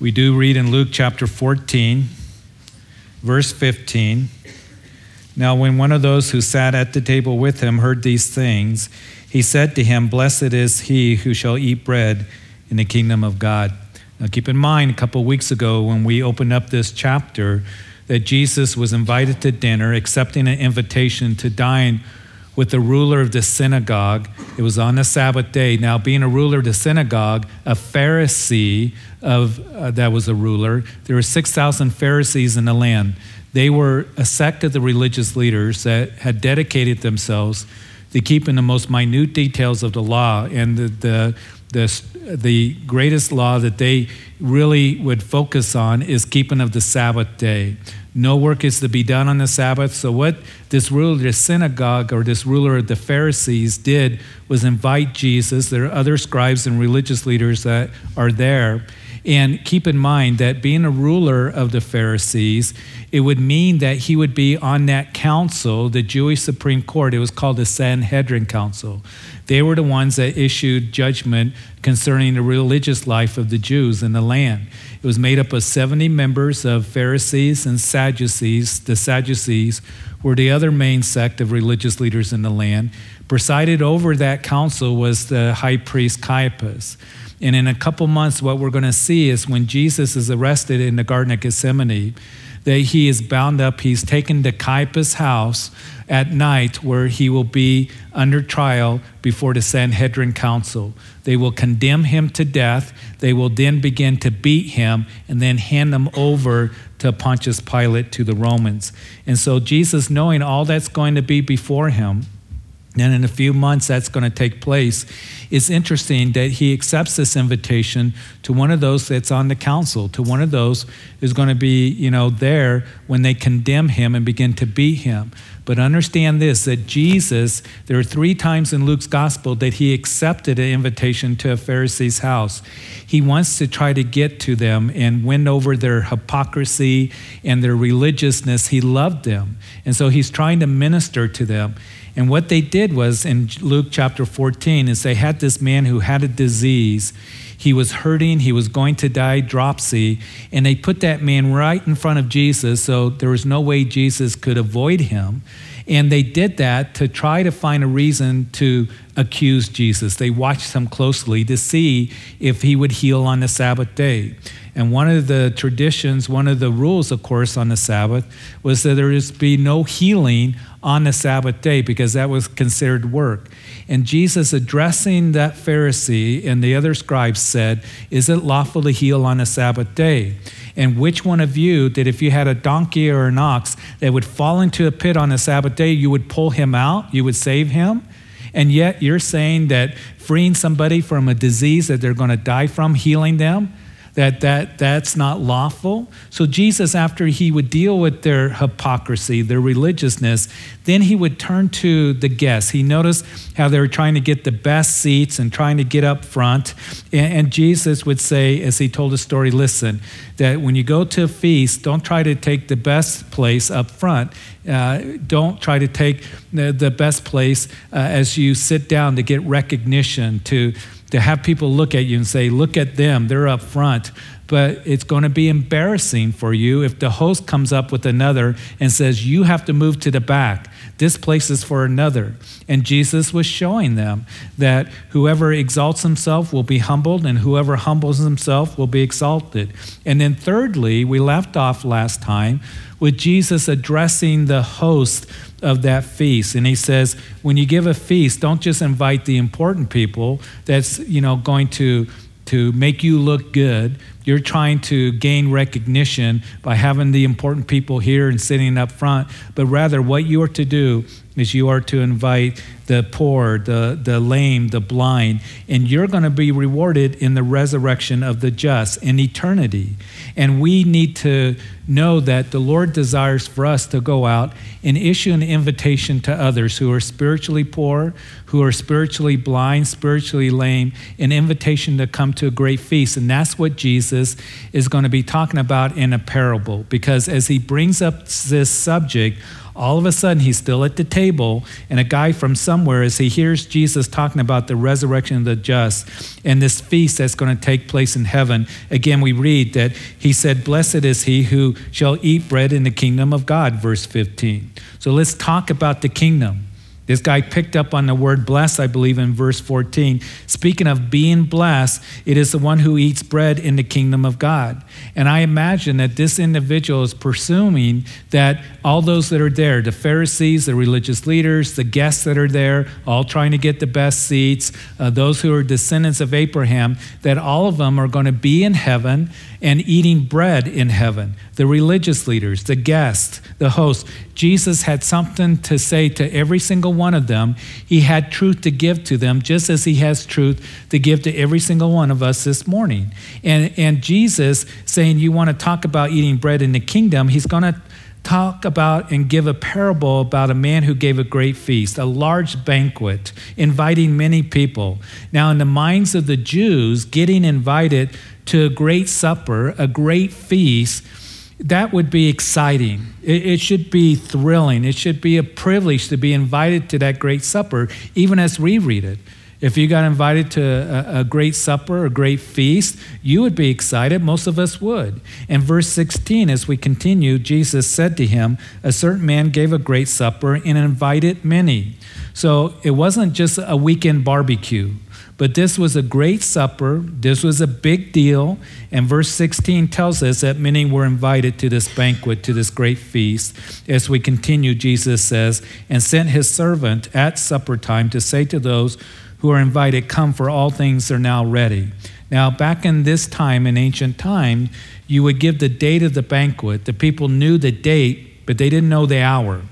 We do read in Luke chapter 14, verse 15. Now, when one of those who sat at the table with him heard these things, he said to him, Blessed is he who shall eat bread in the kingdom of God. Now, keep in mind, a couple weeks ago when we opened up this chapter, that Jesus was invited to dinner, accepting an invitation to dine with the ruler of the synagogue. It was on the Sabbath day. Now, being a ruler of the synagogue, a Pharisee of uh, that was a ruler. There were six thousand Pharisees in the land. They were a sect of the religious leaders that had dedicated themselves to keeping the most minute details of the law and the, the the, the greatest law that they really would focus on is keeping of the Sabbath day. No work is to be done on the Sabbath. So, what this ruler of the synagogue or this ruler of the Pharisees did was invite Jesus. There are other scribes and religious leaders that are there. And keep in mind that being a ruler of the Pharisees, it would mean that he would be on that council, the Jewish Supreme Court. It was called the Sanhedrin Council. They were the ones that issued judgment concerning the religious life of the Jews in the land. It was made up of 70 members of Pharisees and Sadducees. The Sadducees were the other main sect of religious leaders in the land. Presided over that council was the high priest Caiaphas. And in a couple months, what we're going to see is when Jesus is arrested in the Garden of Gethsemane, that he is bound up, he's taken to Caiaphas' house at night where he will be under trial before the Sanhedrin Council. They will condemn him to death. They will then begin to beat him and then hand him over to Pontius Pilate to the Romans. And so, Jesus, knowing all that's going to be before him, and in a few months that's going to take place. It's interesting that he accepts this invitation to one of those that's on the council, to one of those who's going to be, you know, there when they condemn him and begin to beat him. But understand this that Jesus, there are three times in Luke's gospel that he accepted an invitation to a Pharisee's house. He wants to try to get to them and win over their hypocrisy and their religiousness. He loved them. And so he's trying to minister to them. And what they did was in Luke chapter 14 is they had this man who had a disease. He was hurting, he was going to die, dropsy, and they put that man right in front of Jesus, so there was no way Jesus could avoid him. And they did that to try to find a reason to accuse Jesus. They watched him closely to see if he would heal on the Sabbath day. And one of the traditions, one of the rules, of course, on the Sabbath was that there is be no healing on the Sabbath day because that was considered work. And Jesus, addressing that Pharisee and the other scribes, said, Is it lawful to heal on a Sabbath day? And which one of you that if you had a donkey or an ox that would fall into a pit on a Sabbath day, you would pull him out, you would save him? And yet you're saying that freeing somebody from a disease that they're going to die from, healing them, that, that that's not lawful. So Jesus, after he would deal with their hypocrisy, their religiousness, then he would turn to the guests. He noticed how they were trying to get the best seats and trying to get up front. And, and Jesus would say, as he told the story, listen, that when you go to a feast, don't try to take the best place up front. Uh, don't try to take the, the best place uh, as you sit down to get recognition, to to have people look at you and say, Look at them, they're up front. But it's going to be embarrassing for you if the host comes up with another and says, You have to move to the back. This place is for another. And Jesus was showing them that whoever exalts himself will be humbled, and whoever humbles himself will be exalted. And then, thirdly, we left off last time with Jesus addressing the host of that feast. And he says, when you give a feast, don't just invite the important people that's, you know, going to to make you look good. You're trying to gain recognition by having the important people here and sitting up front, but rather what you are to do is you are to invite the poor, the, the lame, the blind, and you're going to be rewarded in the resurrection of the just in eternity. And we need to know that the Lord desires for us to go out and issue an invitation to others who are spiritually poor, who are spiritually blind, spiritually lame, an invitation to come to a great feast. And that's what Jesus is going to be talking about in a parable because as he brings up this subject, all of a sudden he's still at the table, and a guy from somewhere, as he hears Jesus talking about the resurrection of the just and this feast that's going to take place in heaven, again we read that he said, Blessed is he who shall eat bread in the kingdom of God, verse 15. So let's talk about the kingdom. This guy picked up on the word blessed, I believe, in verse 14. Speaking of being blessed, it is the one who eats bread in the kingdom of God. And I imagine that this individual is presuming that all those that are there, the Pharisees, the religious leaders, the guests that are there, all trying to get the best seats, uh, those who are descendants of Abraham, that all of them are going to be in heaven and eating bread in heaven. The religious leaders, the guests, the hosts. Jesus had something to say to every single one of them. He had truth to give to them, just as he has truth to give to every single one of us this morning. And, and Jesus saying, You want to talk about eating bread in the kingdom, he's going to talk about and give a parable about a man who gave a great feast, a large banquet, inviting many people. Now, in the minds of the Jews, getting invited to a great supper, a great feast, that would be exciting. It, it, should be thrilling. It should be a privilege to be invited to that great supper, even as we read it. If you got invited to a, a, great supper, a great feast, you would be excited. Most of us would. In verse 16, as we continue, Jesus said to him, A certain man gave a great supper and invited many. So it wasn't just a weekend barbecue. But this was a great supper. This was a big deal. And verse 16 tells us that many were invited to this banquet, to this great feast. As we continue, Jesus says, and sent his servant at supper time to say to those who are invited, Come, for all things are now ready. Now, back in this time, in ancient time, you would give the date of the banquet. The people knew the date, but they didn't know the hour.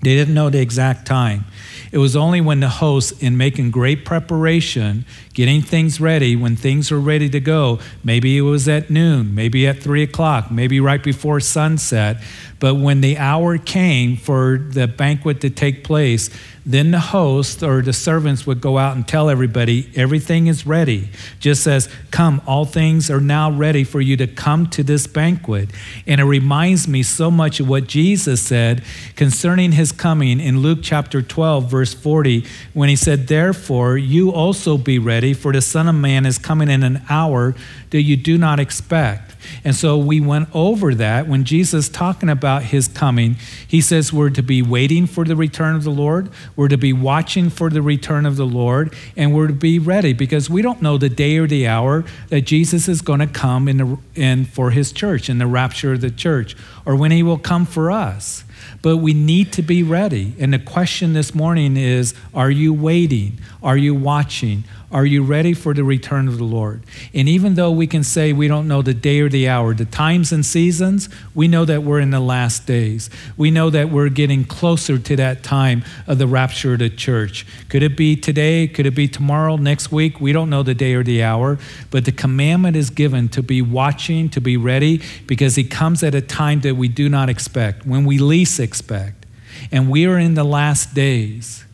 They didn't know the exact time. It was only when the host, in making great preparation, getting things ready, when things were ready to go, maybe it was at noon, maybe at three o'clock, maybe right before sunset, but when the hour came for the banquet to take place, then the host or the servants would go out and tell everybody, everything is ready. Just says, Come, all things are now ready for you to come to this banquet. And it reminds me so much of what Jesus said concerning his coming in Luke chapter 12, verse 40, when he said, Therefore, you also be ready, for the Son of Man is coming in an hour that you do not expect. And so we went over that when Jesus talking about his coming, he says we're to be waiting for the return of the Lord, we're to be watching for the return of the Lord, and we're to be ready because we don't know the day or the hour that Jesus is going to come in, the, in for his church in the rapture of the church or when he will come for us. But we need to be ready. And the question this morning is are you waiting? Are you watching? Are you ready for the return of the Lord? And even though we can say we don't know the day or the hour, the times and seasons, we know that we're in the last days. We know that we're getting closer to that time of the rapture of the church. Could it be today? Could it be tomorrow, next week? We don't know the day or the hour, but the commandment is given to be watching, to be ready, because He comes at a time that we do not expect, when we least expect. And we are in the last days.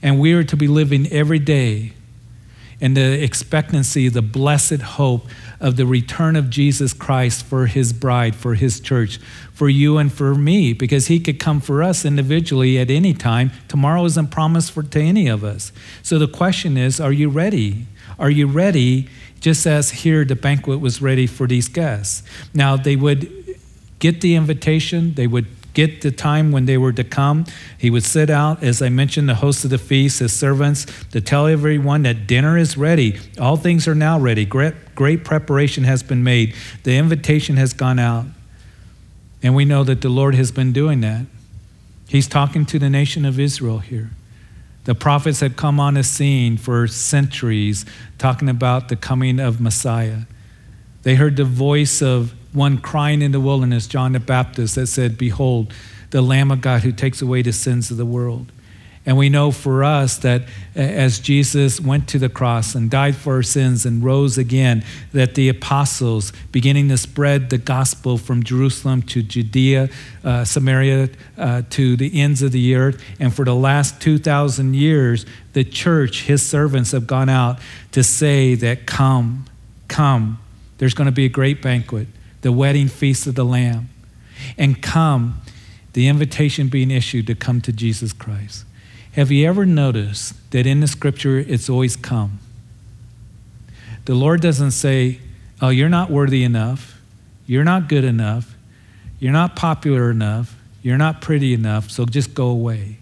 And we are to be living every day and the expectancy, the blessed hope of the return of Jesus Christ for his bride, for his church, for you and for me, because he could come for us individually at any time. Tomorrow isn't promised for, to any of us. So the question is are you ready? Are you ready? Just as here the banquet was ready for these guests. Now they would get the invitation, they would get the time when they were to come. He would sit out, as I mentioned, the host of the feast, his servants, to tell everyone that dinner is ready. All things are now ready. Great, great preparation has been made. The invitation has gone out. And we know that the Lord has been doing that. He's talking to the nation of Israel here. The prophets had come on the scene for centuries talking about the coming of Messiah. They heard the voice of one crying in the wilderness, John the Baptist, that said, Behold, the Lamb of God who takes away the sins of the world. And we know for us that as Jesus went to the cross and died for our sins and rose again, that the apostles, beginning to spread the gospel from Jerusalem to Judea, uh, Samaria, uh, to the ends of the earth, and for the last 2,000 years, the church, his servants, have gone out to say that, Come, come There's going to be a great banquet, the wedding feast of the Lamb. And come, the invitation being issued to come to Jesus Christ. Have you ever noticed that in the scripture it's always come? The Lord doesn't say, Oh, you're not worthy enough. You're not good enough. You're not popular enough. You're not pretty enough, so just go away.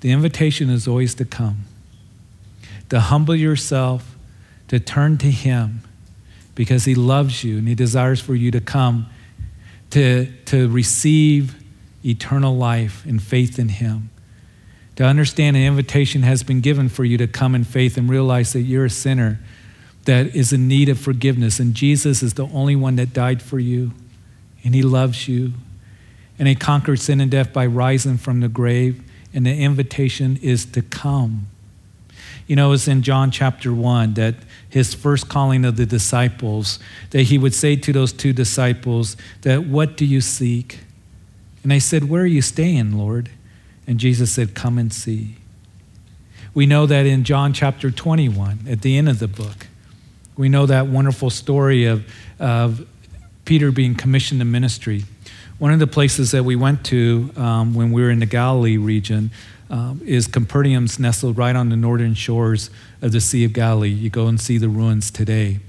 The invitation is always to come, to humble yourself, to turn to Him because He loves you and He desires for you to come to, to receive eternal life and faith in Him. To understand an invitation has been given for you to come in faith and realize that you're a sinner that is in need of forgiveness. And Jesus is the only one that died for you, and He loves you. And He conquered sin and death by rising from the grave. And the invitation is to come. You know, it's in John chapter 1 that his first calling of the disciples, that he would say to those two disciples, that what do you seek? And they said, Where are you staying, Lord? And Jesus said, Come and see. We know that in John chapter 21, at the end of the book, we know that wonderful story of, of Peter being commissioned to ministry. One of the places that we went to um, when we were in the Galilee region um, is Capernaum's nestled right on the northern shores of the Sea of Galilee. You go and see the ruins today.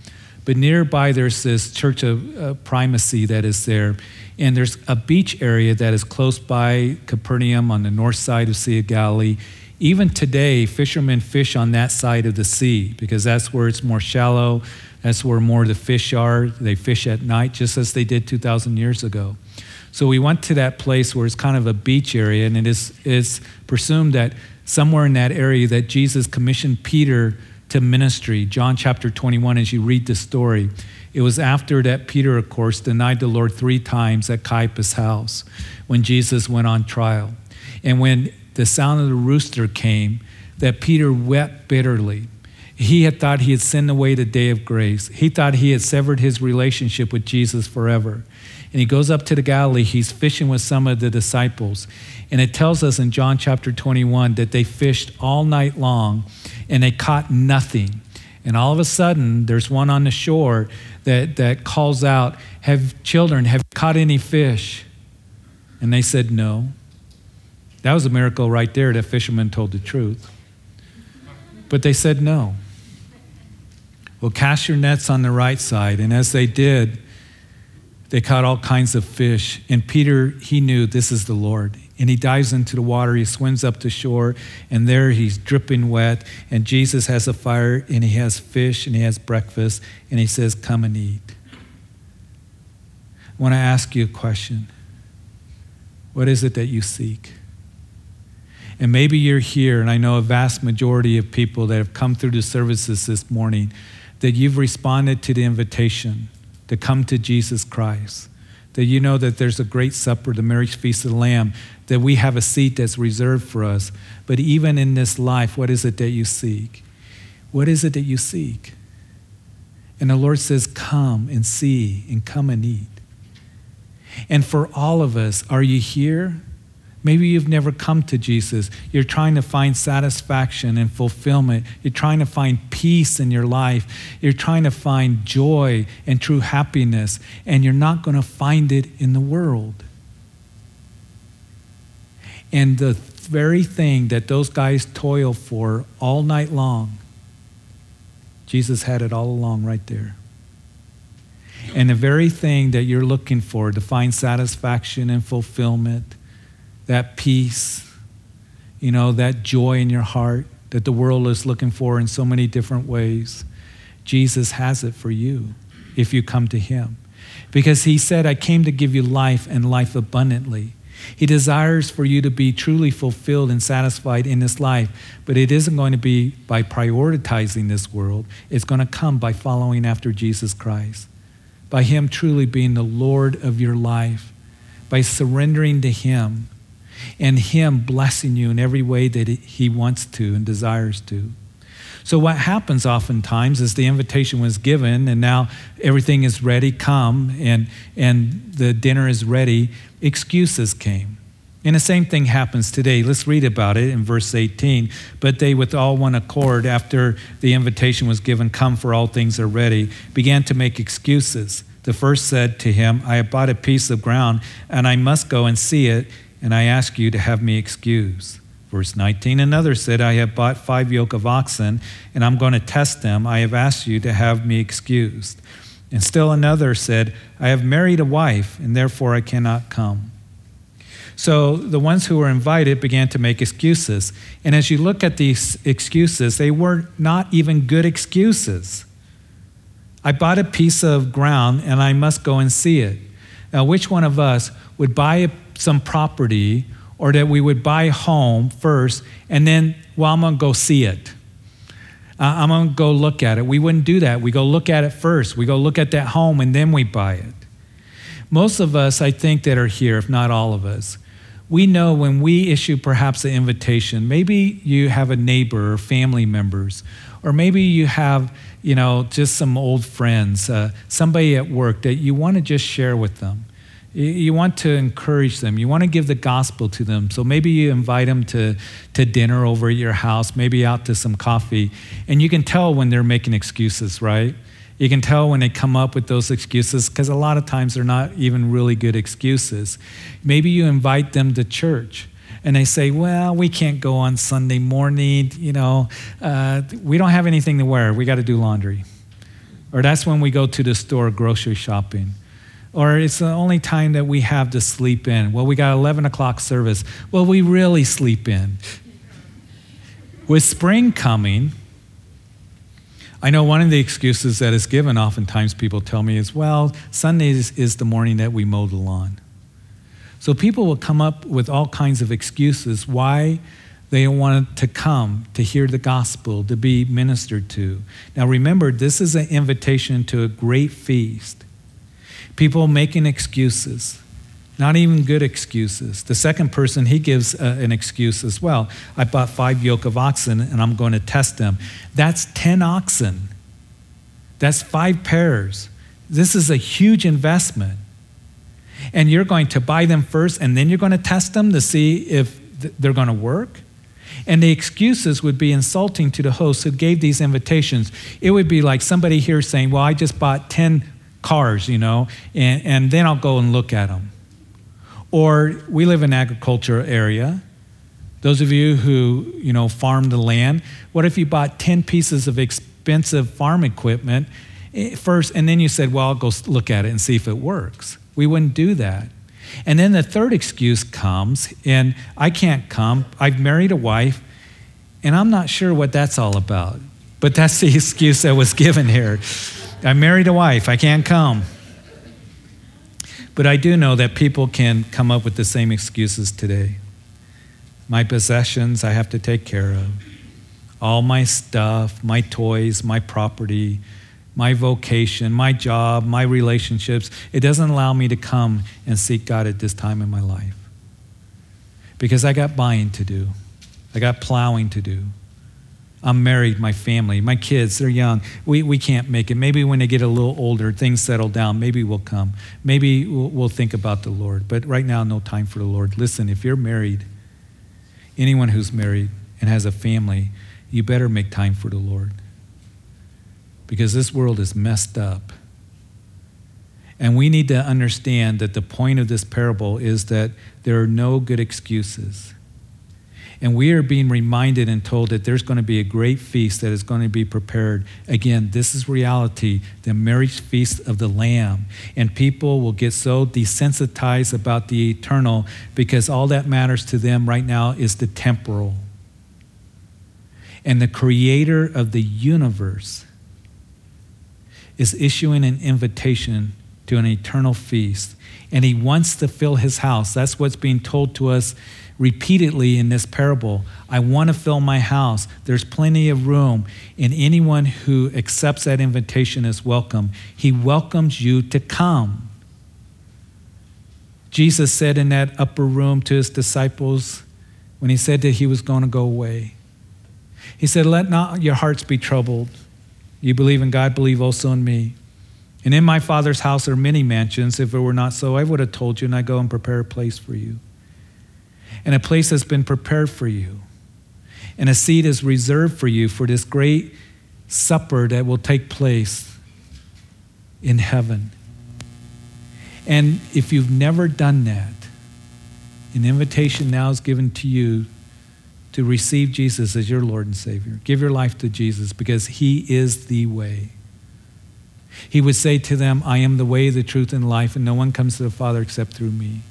But nearby, there's this church of uh, primacy that is there. And there's a beach area that is close by Capernaum on the north side of Sea of Galilee. Even today, fishermen fish on that side of the sea because that's where it's more shallow. That's where more of the fish are. They fish at night, just as they did 2,000 years ago. So we went to that place where it's kind of a beach area, and it is presumed that somewhere in that area that Jesus commissioned Peter to ministry. John chapter 21, as you read the story, it was after that Peter, of course, denied the Lord three times at Caiaphas' house when Jesus went on trial. And when the sound of the rooster came, that Peter wept bitterly. He had thought he had sinned away the day of grace. He thought he had severed his relationship with Jesus forever. And he goes up to the Galilee. He's fishing with some of the disciples. And it tells us in John chapter 21 that they fished all night long and they caught nothing. And all of a sudden, there's one on the shore that, that calls out, Have children, have caught any fish? And they said, No. That was a miracle right there that fishermen told the truth. But they said no. Well, cast your nets on the right side. And as they did, they caught all kinds of fish. And Peter, he knew this is the Lord. And he dives into the water, he swims up to shore, and there he's dripping wet. And Jesus has a fire, and he has fish, and he has breakfast, and he says, Come and eat. I want to ask you a question What is it that you seek? And maybe you're here, and I know a vast majority of people that have come through the services this morning, that you've responded to the invitation to come to Jesus Christ. That you know that there's a great supper, the marriage feast of the Lamb, that we have a seat that's reserved for us. But even in this life, what is it that you seek? What is it that you seek? And the Lord says, Come and see and come and eat. And for all of us, are you here? Maybe you've never come to Jesus. You're trying to find satisfaction and fulfillment. You're trying to find peace in your life. You're trying to find joy and true happiness, and you're not going to find it in the world. And the very thing that those guys toil for all night long, Jesus had it all along right there. And the very thing that you're looking for to find satisfaction and fulfillment that peace, you know, that joy in your heart that the world is looking for in so many different ways. Jesus has it for you if you come to Him. Because He said, I came to give you life and life abundantly. He desires for you to be truly fulfilled and satisfied in this life, but it isn't going to be by prioritizing this world. It's going to come by following after Jesus Christ, by Him truly being the Lord of your life, by surrendering to Him and Him blessing you in every way that He wants to and desires to. So, what happens oftentimes is the invitation was given, and now everything is ready, come, and, and the dinner is ready. Excuses came. And the same thing happens today. Let's read about it in verse 18. But they, with all one accord, after the invitation was given, Come, for all things are ready, began to make excuses. The first said to him, I have bought a piece of ground, and I must go and see it, and I ask you to have me excused. Verse 19, another said, I have bought five yoke of oxen, and I'm going to test them. I have asked you to have me excused. And still another said, I have married a wife, and therefore I cannot come. So the ones who were invited began to make excuses. And as you look at these excuses, they were not even good excuses. I bought a piece of ground and I must go and see it. Now, which one of us would buy some property or that we would buy home first and then, well, I'm going to go see it. Uh, I'm going to go look at it. We wouldn't do that. We go look at it first. We go look at that home and then we buy it. Most of us, I think, that are here, if not all of us, we know when we issue perhaps an invitation, maybe you have a neighbor or family members, or maybe you have, you know, just some old friends, uh, somebody at work that you want to just share with them. You want to encourage them. You want to give the gospel to them. So maybe you invite them to, to dinner over at your house, maybe out to some coffee. And you can tell when they're making excuses, right? You can tell when they come up with those excuses because a lot of times they're not even really good excuses. Maybe you invite them to church and they say, Well, we can't go on Sunday morning. You know, uh, we don't have anything to wear. We got to do laundry. Or that's when we go to the store grocery shopping or it's the only time that we have to sleep in. Well, we got 11 o'clock service. Well, we really sleep in. With spring coming, I know one of the excuses that is given, oftentimes people tell me, is well, Sundays is the morning that we mow the lawn. So people will come up with all kinds of excuses why they want to come to hear the gospel, to be ministered to. Now remember, this is an invitation to a great feast. People making excuses, not even good excuses. The second person, he gives uh, an excuse as well. I bought five yoke of oxen and I'm going to test them. That's 10 oxen, that's five pairs. This is a huge investment. And you're going to buy them first and then you're going to test them to see if they're going to work? And the excuses would be insulting to the host who gave these invitations. It would be like somebody here saying, Well, I just bought 10 cars, you know, and, and then I'll go and look at them. Or we live in agriculture area. Those of you who, you know, farm the land, what if you bought 10 pieces of expensive farm equipment eh, first and then you said, well, I'll go look at it and see if it works? We wouldn't do that. And then the third excuse comes, and I can't come. I've married a wife, and I'm not sure what that's all about. But that's the excuse that was given here. I married a wife, I can't come. But I do know that people can come up with the same excuses today. My possessions I have to take care of, all my stuff, my toys, my property, my vocation, my job, my relationships. It doesn't allow me to come and seek God at this time in my life. Because I got buying to do, I got plowing to do. I'm married, my family, my kids, they're young. We, we can't make it. Maybe when they get a little older, things settle down. Maybe we'll come. Maybe we'll, we'll think about the Lord. But right now, no time for the Lord. Listen, if you're married, anyone who's married and has a family, you better make time for the Lord. Because this world is messed up. And we need to understand that the point of this parable is that there are no good excuses. And we are being reminded and told that there's going to be a great feast that is going to be prepared. Again, this is reality the marriage feast of the Lamb. And people will get so desensitized about the eternal because all that matters to them right now is the temporal. And the creator of the universe is issuing an invitation to an eternal feast. And he wants to fill his house. That's what's being told to us repeatedly in this parable. I want to fill my house. There's plenty of room, and anyone who accepts that invitation is welcome. He welcomes you to come. Jesus said in that upper room to his disciples when he said that he was going to go away, He said, Let not your hearts be troubled. You believe in God, believe also in me. And in my Father's house are many mansions. If it were not so, I would have told you, and I go and prepare a place for you. And a place has been prepared for you. And a seat is reserved for you for this great supper that will take place in heaven. And if you've never done that, an invitation now is given to you to receive Jesus as your Lord and Savior. Give your life to Jesus because He is the way. He would say to them, I am the way, the truth, and life, and no one comes to the Father except through me.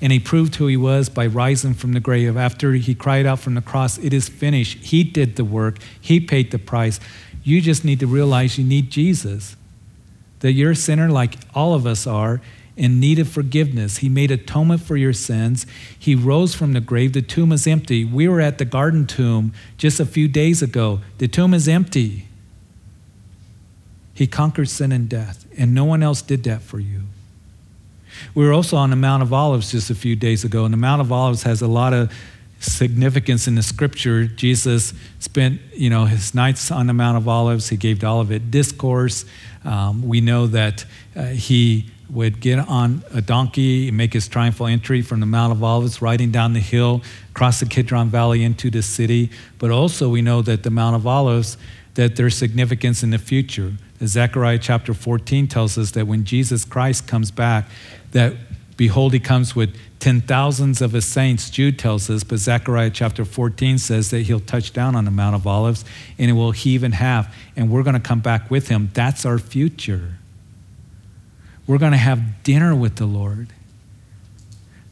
And he proved who he was by rising from the grave. After he cried out from the cross, It is finished. He did the work, he paid the price. You just need to realize you need Jesus, that you're a sinner like all of us are, in need of forgiveness. He made atonement for your sins. He rose from the grave. The tomb is empty. We were at the garden tomb just a few days ago. The tomb is empty. He conquered sin and death, and no one else did that for you. We were also on the Mount of Olives just a few days ago, and the Mount of Olives has a lot of significance in the scripture. Jesus spent, you know, his nights on the Mount of Olives. He gave the Olivet discourse. Um, we know that uh, he would get on a donkey and make his triumphal entry from the Mount of Olives, riding down the hill, cross the Kidron Valley into the city. But also, we know that the Mount of Olives, that there's significance in the future. Zechariah chapter 14 tells us that when Jesus Christ comes back, that behold, he comes with ten thousands of his saints, Jude tells us, but Zechariah chapter 14 says that he'll touch down on the Mount of Olives and it will heave in half, and we're going to come back with him. That's our future. We're going to have dinner with the Lord.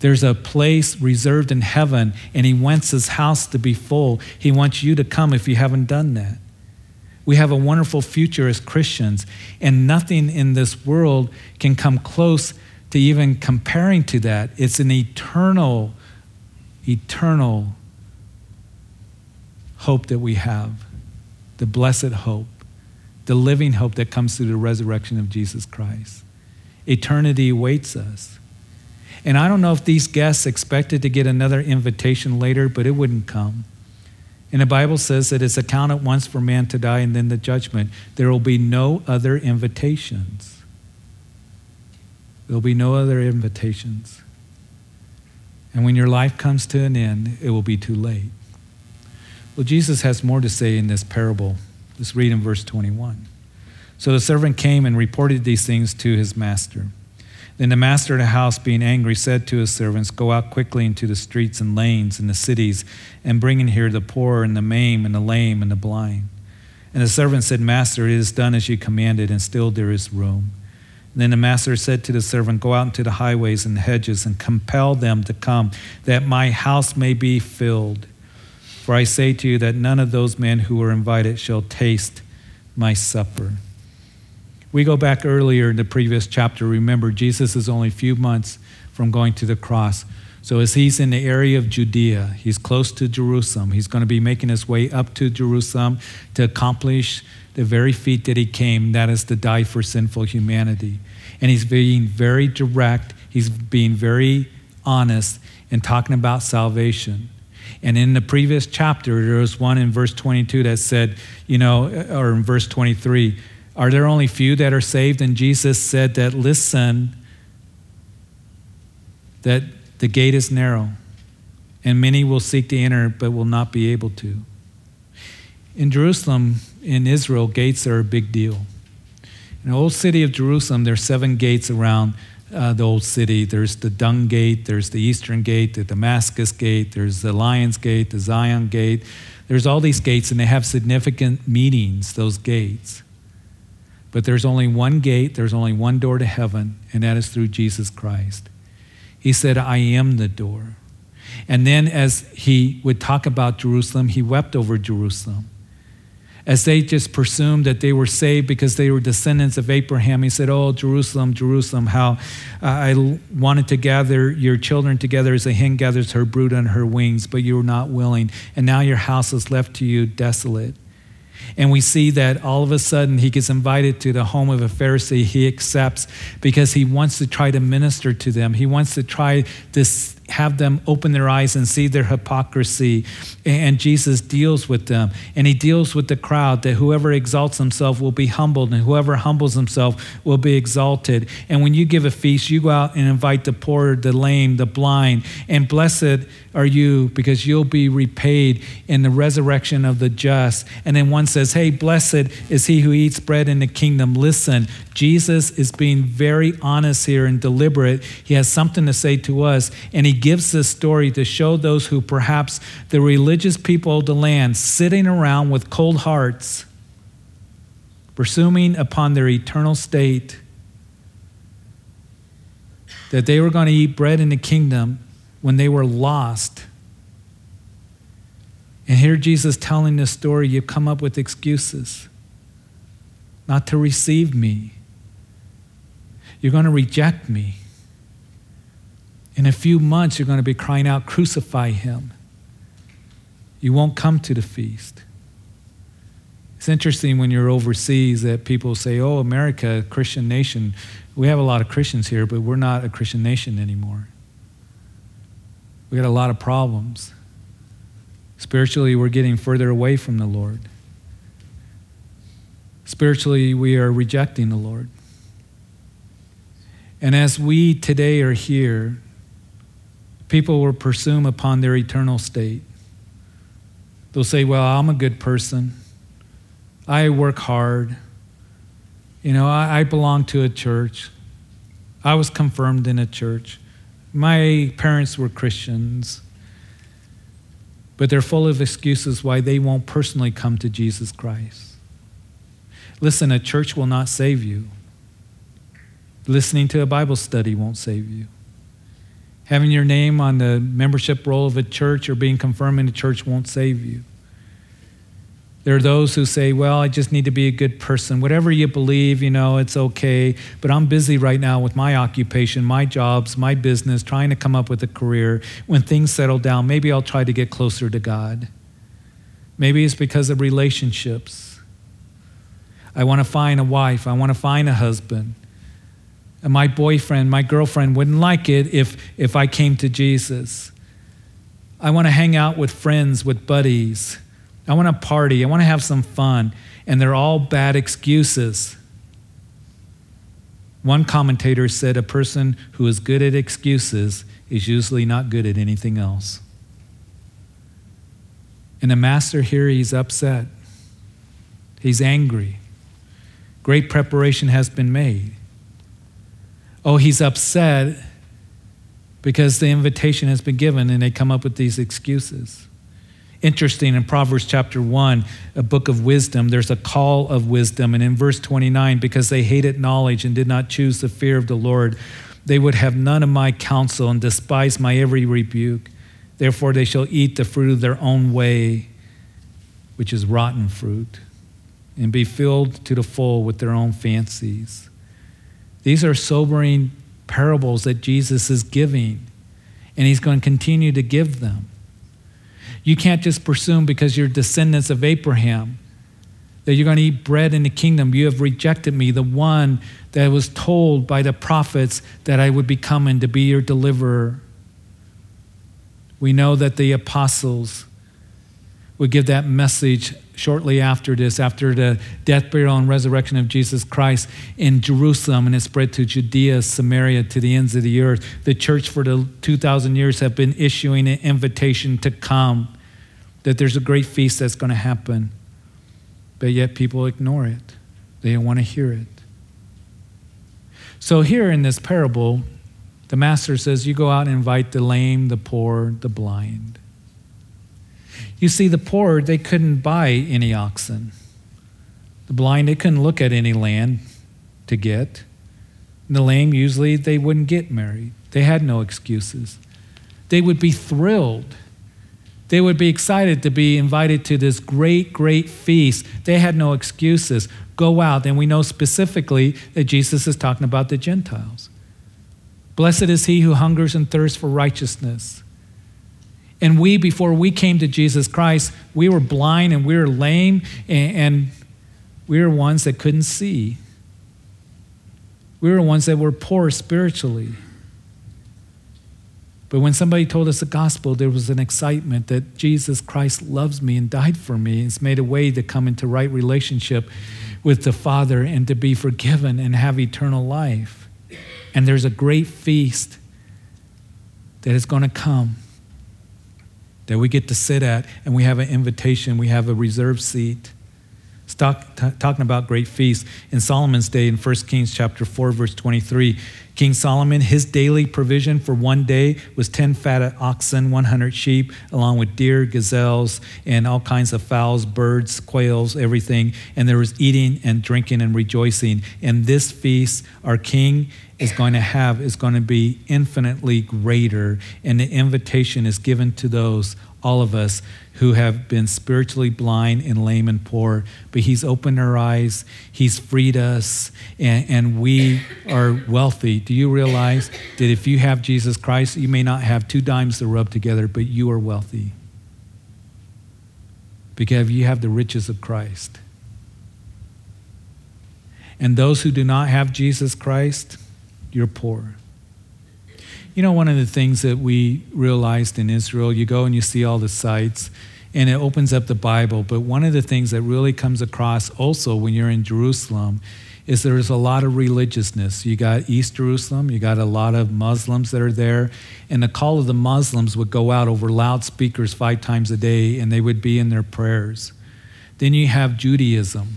There's a place reserved in heaven, and He wants His house to be full. He wants you to come if you haven't done that. We have a wonderful future as Christians, and nothing in this world can come close to even comparing to that. It's an eternal, eternal hope that we have the blessed hope, the living hope that comes through the resurrection of Jesus Christ. Eternity awaits us. And I don't know if these guests expected to get another invitation later, but it wouldn't come. And the Bible says that it's accounted once for man to die and then the judgment. There will be no other invitations. There will be no other invitations. And when your life comes to an end, it will be too late. Well, Jesus has more to say in this parable. Let's read in verse 21. So the servant came and reported these things to his master. Then the master of the house, being angry, said to his servants, Go out quickly into the streets and lanes and the cities, and bring in here the poor and the maimed and the lame and the blind. And the servant said, Master, it is done as you commanded, and still there is room. Then the master said to the servant, Go out into the highways and hedges and compel them to come, that my house may be filled. For I say to you that none of those men who were invited shall taste my supper. We go back earlier in the previous chapter. Remember, Jesus is only a few months from going to the cross. So, as he's in the area of Judea, he's close to Jerusalem. He's going to be making his way up to Jerusalem to accomplish the very feat that he came, that is to die for sinful humanity. And he's being very direct, he's being very honest in talking about salvation. And in the previous chapter, there was one in verse 22 that said, you know, or in verse 23, are there only few that are saved? And Jesus said that, listen, that the gate is narrow, and many will seek to enter, but will not be able to. In Jerusalem, in Israel, gates are a big deal. In the old city of Jerusalem, there are seven gates around uh, the old city. There's the Dung Gate, there's the Eastern Gate, the Damascus Gate, there's the Lion's Gate, the Zion Gate. There's all these gates, and they have significant meanings, those gates. But there's only one gate, there's only one door to heaven, and that is through Jesus Christ. He said, I am the door. And then, as he would talk about Jerusalem, he wept over Jerusalem. As they just presumed that they were saved because they were descendants of Abraham, he said, Oh, Jerusalem, Jerusalem, how uh, I wanted to gather your children together as a hen gathers her brood on her wings, but you were not willing. And now your house is left to you desolate. And we see that all of a sudden he gets invited to the home of a Pharisee. He accepts because he wants to try to minister to them. He wants to try to have them open their eyes and see their hypocrisy. And Jesus deals with them. And he deals with the crowd that whoever exalts himself will be humbled, and whoever humbles himself will be exalted. And when you give a feast, you go out and invite the poor, the lame, the blind. And blessed are you because you'll be repaid in the resurrection of the just. And then one says, Hey, blessed is he who eats bread in the kingdom. Listen, Jesus is being very honest here and deliberate. He has something to say to us, and he gives this story to show those who perhaps the religious people of the land sitting around with cold hearts, presuming upon their eternal state, that they were going to eat bread in the kingdom when they were lost. And here Jesus telling this story, you come up with excuses not to receive me. You're going to reject me. In a few months, you're going to be crying out, Crucify him. You won't come to the feast. It's interesting when you're overseas that people say, Oh, America, Christian nation. We have a lot of Christians here, but we're not a Christian nation anymore. We got a lot of problems. Spiritually, we're getting further away from the Lord. Spiritually, we are rejecting the Lord. And as we today are here, people will presume upon their eternal state. They'll say, Well, I'm a good person. I work hard. You know, I, I belong to a church. I was confirmed in a church. My parents were Christians, but they're full of excuses why they won't personally come to Jesus Christ. Listen, a church will not save you. Listening to a Bible study won't save you. Having your name on the membership roll of a church or being confirmed in a church won't save you. There are those who say, well, I just need to be a good person. Whatever you believe, you know, it's okay. But I'm busy right now with my occupation, my jobs, my business, trying to come up with a career. When things settle down, maybe I'll try to get closer to God. Maybe it's because of relationships. I want to find a wife, I want to find a husband. And my boyfriend, my girlfriend wouldn't like it if, if I came to Jesus. I want to hang out with friends, with buddies. I want to party. I want to have some fun. And they're all bad excuses. One commentator said a person who is good at excuses is usually not good at anything else. And the master here, he's upset. He's angry. Great preparation has been made. Oh, he's upset because the invitation has been given and they come up with these excuses. Interesting in Proverbs chapter 1, a book of wisdom, there's a call of wisdom. And in verse 29, because they hated knowledge and did not choose the fear of the Lord, they would have none of my counsel and despise my every rebuke. Therefore, they shall eat the fruit of their own way, which is rotten fruit, and be filled to the full with their own fancies. These are sobering parables that Jesus is giving, and he's going to continue to give them. You can't just presume because you're descendants of Abraham that you're going to eat bread in the kingdom. You have rejected me, the one that was told by the prophets that I would be coming to be your deliverer. We know that the apostles would give that message shortly after this, after the death, burial, and resurrection of Jesus Christ in Jerusalem, and it spread to Judea, Samaria, to the ends of the earth. The church for the 2,000 years have been issuing an invitation to come, that there's a great feast that's going to happen. But yet people ignore it, they don't want to hear it. So, here in this parable, the master says, You go out and invite the lame, the poor, the blind. You see, the poor, they couldn't buy any oxen. The blind, they couldn't look at any land to get. And the lame, usually, they wouldn't get married. They had no excuses. They would be thrilled. They would be excited to be invited to this great, great feast. They had no excuses. Go out. And we know specifically that Jesus is talking about the Gentiles. Blessed is he who hungers and thirsts for righteousness and we, before we came to Jesus Christ, we were blind and we were lame and, and we were ones that couldn't see. We were ones that were poor spiritually. But when somebody told us the gospel, there was an excitement that Jesus Christ loves me and died for me. It's made a way to come into right relationship with the Father and to be forgiven and have eternal life. And there's a great feast that is going to come that we get to sit at, and we have an invitation, we have a reserved seat. Talk, t- talking about great feasts. In Solomon's day, in 1 Kings chapter 4, verse 23, King Solomon, his daily provision for one day was 10 fat oxen, 100 sheep, along with deer, gazelles, and all kinds of fowls, birds, quails, everything. And there was eating and drinking and rejoicing. And this feast, our king is going to have is going to be infinitely greater. And the invitation is given to those, all of us, who have been spiritually blind and lame and poor, but He's opened our eyes, He's freed us, and, and, we are wealthy. Do you realize that if you have Jesus Christ, you may not have two dimes to rub together, but you are wealthy? Because you have the riches of Christ. And those who do not have Jesus Christ, you're poor. You know, one of the things that we realized in Israel, you go and you see all the sites, and it opens up the Bible. But one of the things that really comes across also when you're in Jerusalem is there's a lot of religiousness. You got East Jerusalem, you got a lot of Muslims that are there, and the call of the Muslims would go out over loudspeakers five times a day, and they would be in their prayers. Then you have Judaism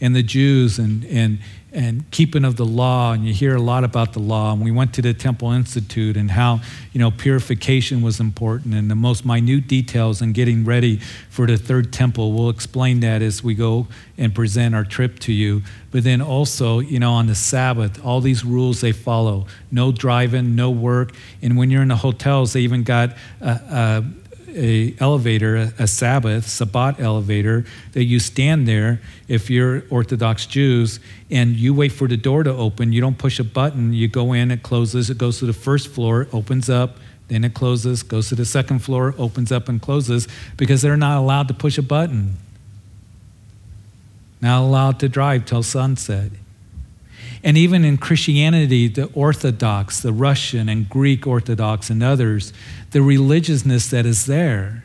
and the Jews and, and, and keeping of the law, and you hear a lot about the law. And we went to the Temple Institute and how you know purification was important and the most minute details in getting ready for the third temple. We'll explain that as we go and present our trip to you. But then also, you know, on the Sabbath, all these rules they follow: no driving, no work, and when you're in the hotels, they even got. a a elevator, a, a Sabbath, Sabbat elevator, that you stand there if you're Orthodox Jews and you wait for the door to open. You don't push a button. You go in, it closes, it goes to the first floor, opens up, then it closes, goes to the second floor, opens up and closes because they're not allowed to push a button. Not allowed to drive till sunset. And even in Christianity, the Orthodox, the Russian and Greek Orthodox and others, the religiousness that is there.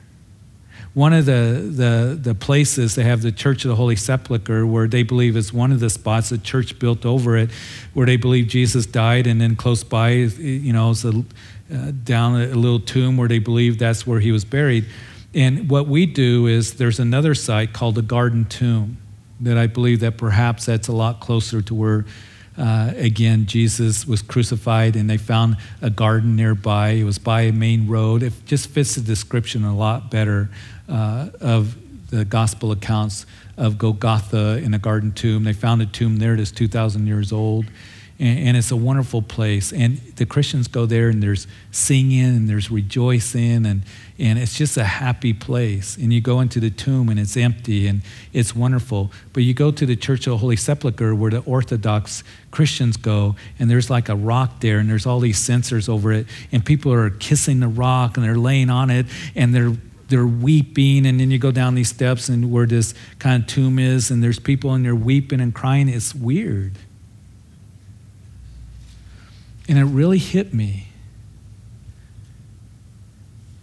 One of the, the, the places they have the Church of the Holy Sepulchre, where they believe is one of the spots, the church built over it, where they believe Jesus died, and then close by, you know, is a, uh, down a little tomb where they believe that's where he was buried. And what we do is there's another site called the Garden Tomb that I believe that perhaps that's a lot closer to where uh, again, Jesus was crucified and they found a garden nearby. It was by a main road. It just fits the description a lot better uh, of the gospel accounts of Golgotha in a garden tomb. They found a tomb there that's 2,000 years old. And, and, it's a wonderful place. And the Christians go there and there's singing and there's rejoicing and, and it's just a happy place. And you go into the tomb and it's empty and it's wonderful. But you go to the Church of the Holy Sepulchre where the Orthodox Christians go and there's like a rock there and there's all these censers over it and people are kissing the rock and they're laying on it and they're they're weeping and then you go down these steps and where this kind of tomb is and there's people and they're weeping and crying it's weird and it really hit me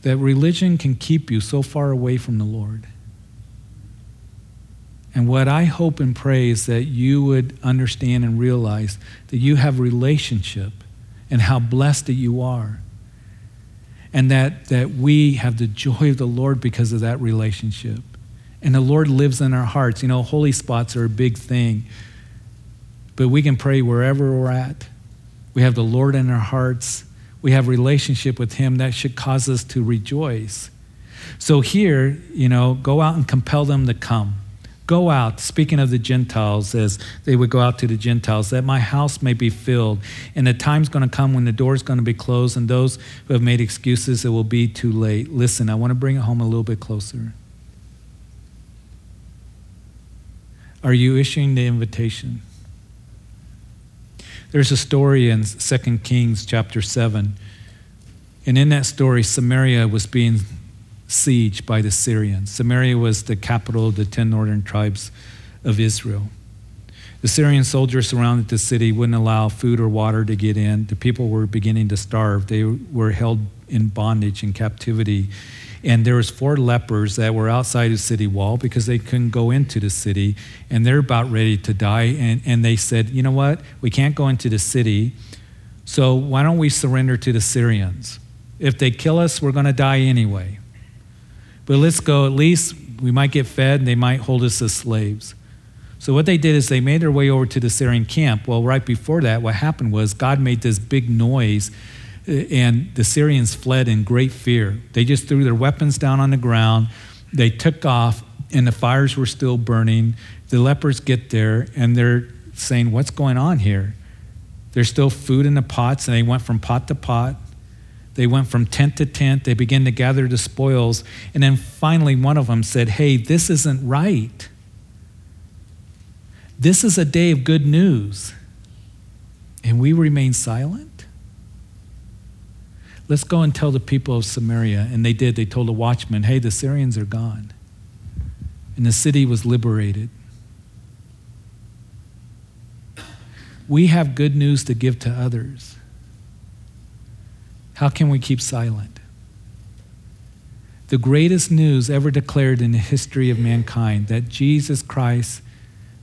that religion can keep you so far away from the Lord. And what I hope and pray is that you would understand and realize that you have relationship and how blessed that you are. And that, that we have the joy of the Lord because of that relationship. And the Lord lives in our hearts. You know, holy spots are a big thing. But we can pray wherever we're at. We have the Lord in our hearts. We have relationship with him that should cause us to rejoice. So here, you know, go out and compel them to come. Go out, speaking of the Gentiles, as they would go out to the Gentiles, that my house may be filled. And the time's going to come when the door's going to be closed, and those who have made excuses, it will be too late. Listen, I want to bring it home a little bit closer. Are you issuing the invitation? There's a story in 2 Kings chapter 7. And in that story, Samaria was being sieged by the Syrians. Samaria was the capital of the 10 northern tribes of Israel. The Syrian soldiers surrounded the city, wouldn't allow food or water to get in. The people were beginning to starve. They were held in bondage and captivity. And there was four lepers that were outside the city wall because they couldn't go into the city, and they're about ready to die. And, and they said, you know what? We can't go into the city, so why don't we surrender to the Syrians? If they kill us, we're going to die anyway. But let's go, at least we might get fed, and they might hold us as slaves. So what they did is they made their way over to the Syrian camp. Well, right before that, what happened was God made this big noise, Uh, and the Syrians fled in great fear. They just threw their weapons down on the ground. They took off, and the fires were still burning. The lepers get there, and they're saying, "What's going on here?" There's still food in the pots, and they went from pot to pot. They went from tent to tent. They began to gather the spoils. And then finally, one of them said, Hey, this isn't right. This is a day of good news. And we remain silent? Let's go and tell the people of Samaria. And they did. They told the watchman, hey, the Syrians are gone. And the city was liberated. We have good news to give to others. How can we keep silent? The greatest news ever declared in the history of mankind that Jesus Christ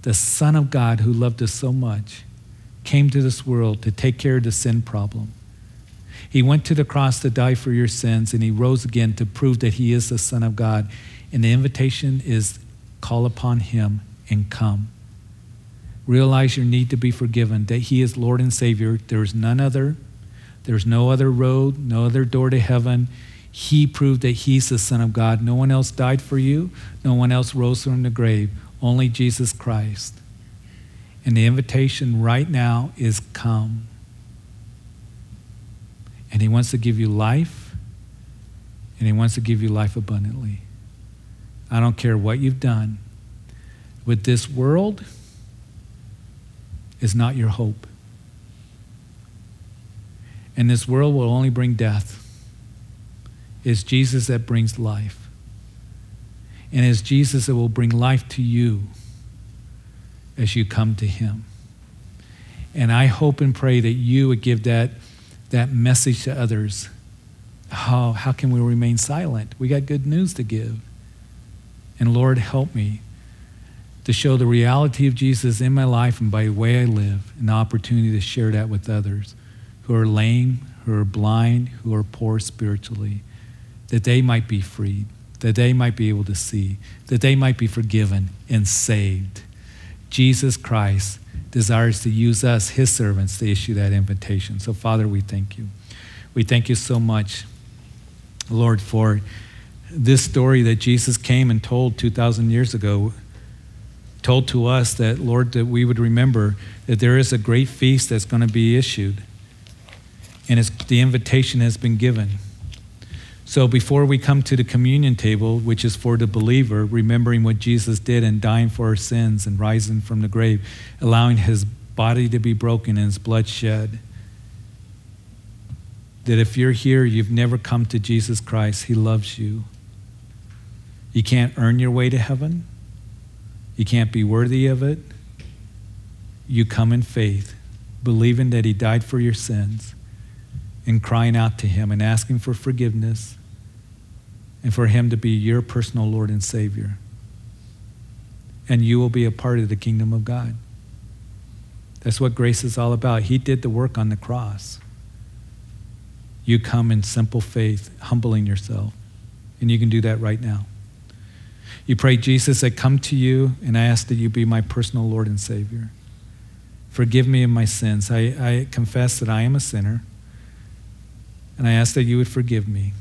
the Son of God who loved us so much, came to this world to take care of the sin problem. He went to the cross to die for your sins, and he rose again to prove that he is the Son of God. And the invitation is call upon him and come. Realize your need to be forgiven, that he is Lord and Savior. There is none other. There's no other road, no other door to heaven. He proved that he's the Son of God. No one else died for you, no one else rose from the grave. Only Jesus Christ. And the invitation right now is come. And He wants to give you life, and He wants to give you life abundantly. I don't care what you've done. With this world is not your hope. And this world will only bring death. It's Jesus that brings life. And it's Jesus, that will bring life to you as you come to Him. And I hope and pray that you would give that, that message to others. How, how can we remain silent? We got good news to give. And Lord, help me to show the reality of Jesus in my life and by the way I live, the opportunity to share that with others who are lame, who are blind, who are poor spiritually, that they might be freed that they might be able to see, that they might be forgiven and saved. Jesus Christ desires to use us, his servants, to issue that invitation. So, Father, we thank you. We thank you so much, Lord, for this story that Jesus came and told 2,000 years ago, told to us that, Lord, that we would remember that there is a great feast that's going to be issued. And the invitation has been given. So before we come to the communion table, which is for the believer, remembering what Jesus did and dying for our sins and rising from the grave, allowing his body to be broken and his blood shed, that if you're here, you've never come to Jesus Christ, he loves you. You can't earn your way to heaven. You can't be worthy of it. You come in faith, believing that he died for your sins and crying out to him and asking for forgiveness and for Him to be your personal Lord and Savior. And you will be a part of the kingdom of God. That's what grace is all about. He did the work on the cross. You come in simple faith, humbling yourself. And you can do that right now. You pray, Jesus, I come to you and I ask that you be my personal Lord and Savior. Forgive me of my sins. I, I confess that I am a sinner. And I ask that you would forgive me.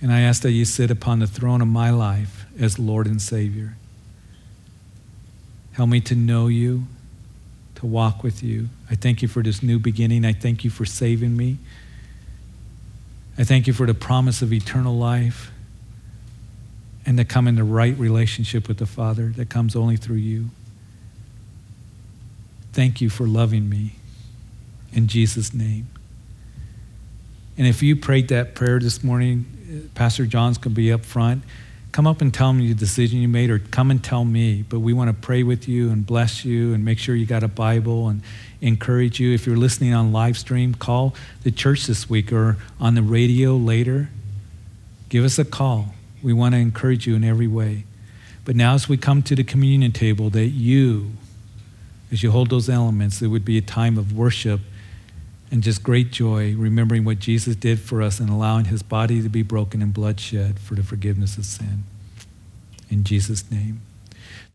And I ask that you sit upon the throne of my life as Lord and Savior. Help me to know you, to walk with you. I thank you for this new beginning. I thank you for saving me. I thank you for the promise of eternal life and to come in the right relationship with the Father that comes only through you. Thank you for loving me. In Jesus' name. And if you prayed that prayer this morning, Pastor John's going to be up front. come up and tell me the decision you made or come and tell me. But we want to pray with you and bless you and make sure you got a Bible and encourage you. If you're listening on live stream, call the church this week or on the radio later. Give us a call. We want to encourage you in every way. But now, as we come to the communion table, that you, as you hold those elements, it would be a time of worship and just great joy, remembering what Jesus did for us and allowing his body to be broken and blood shed for the forgiveness of sin. In Jesus' name.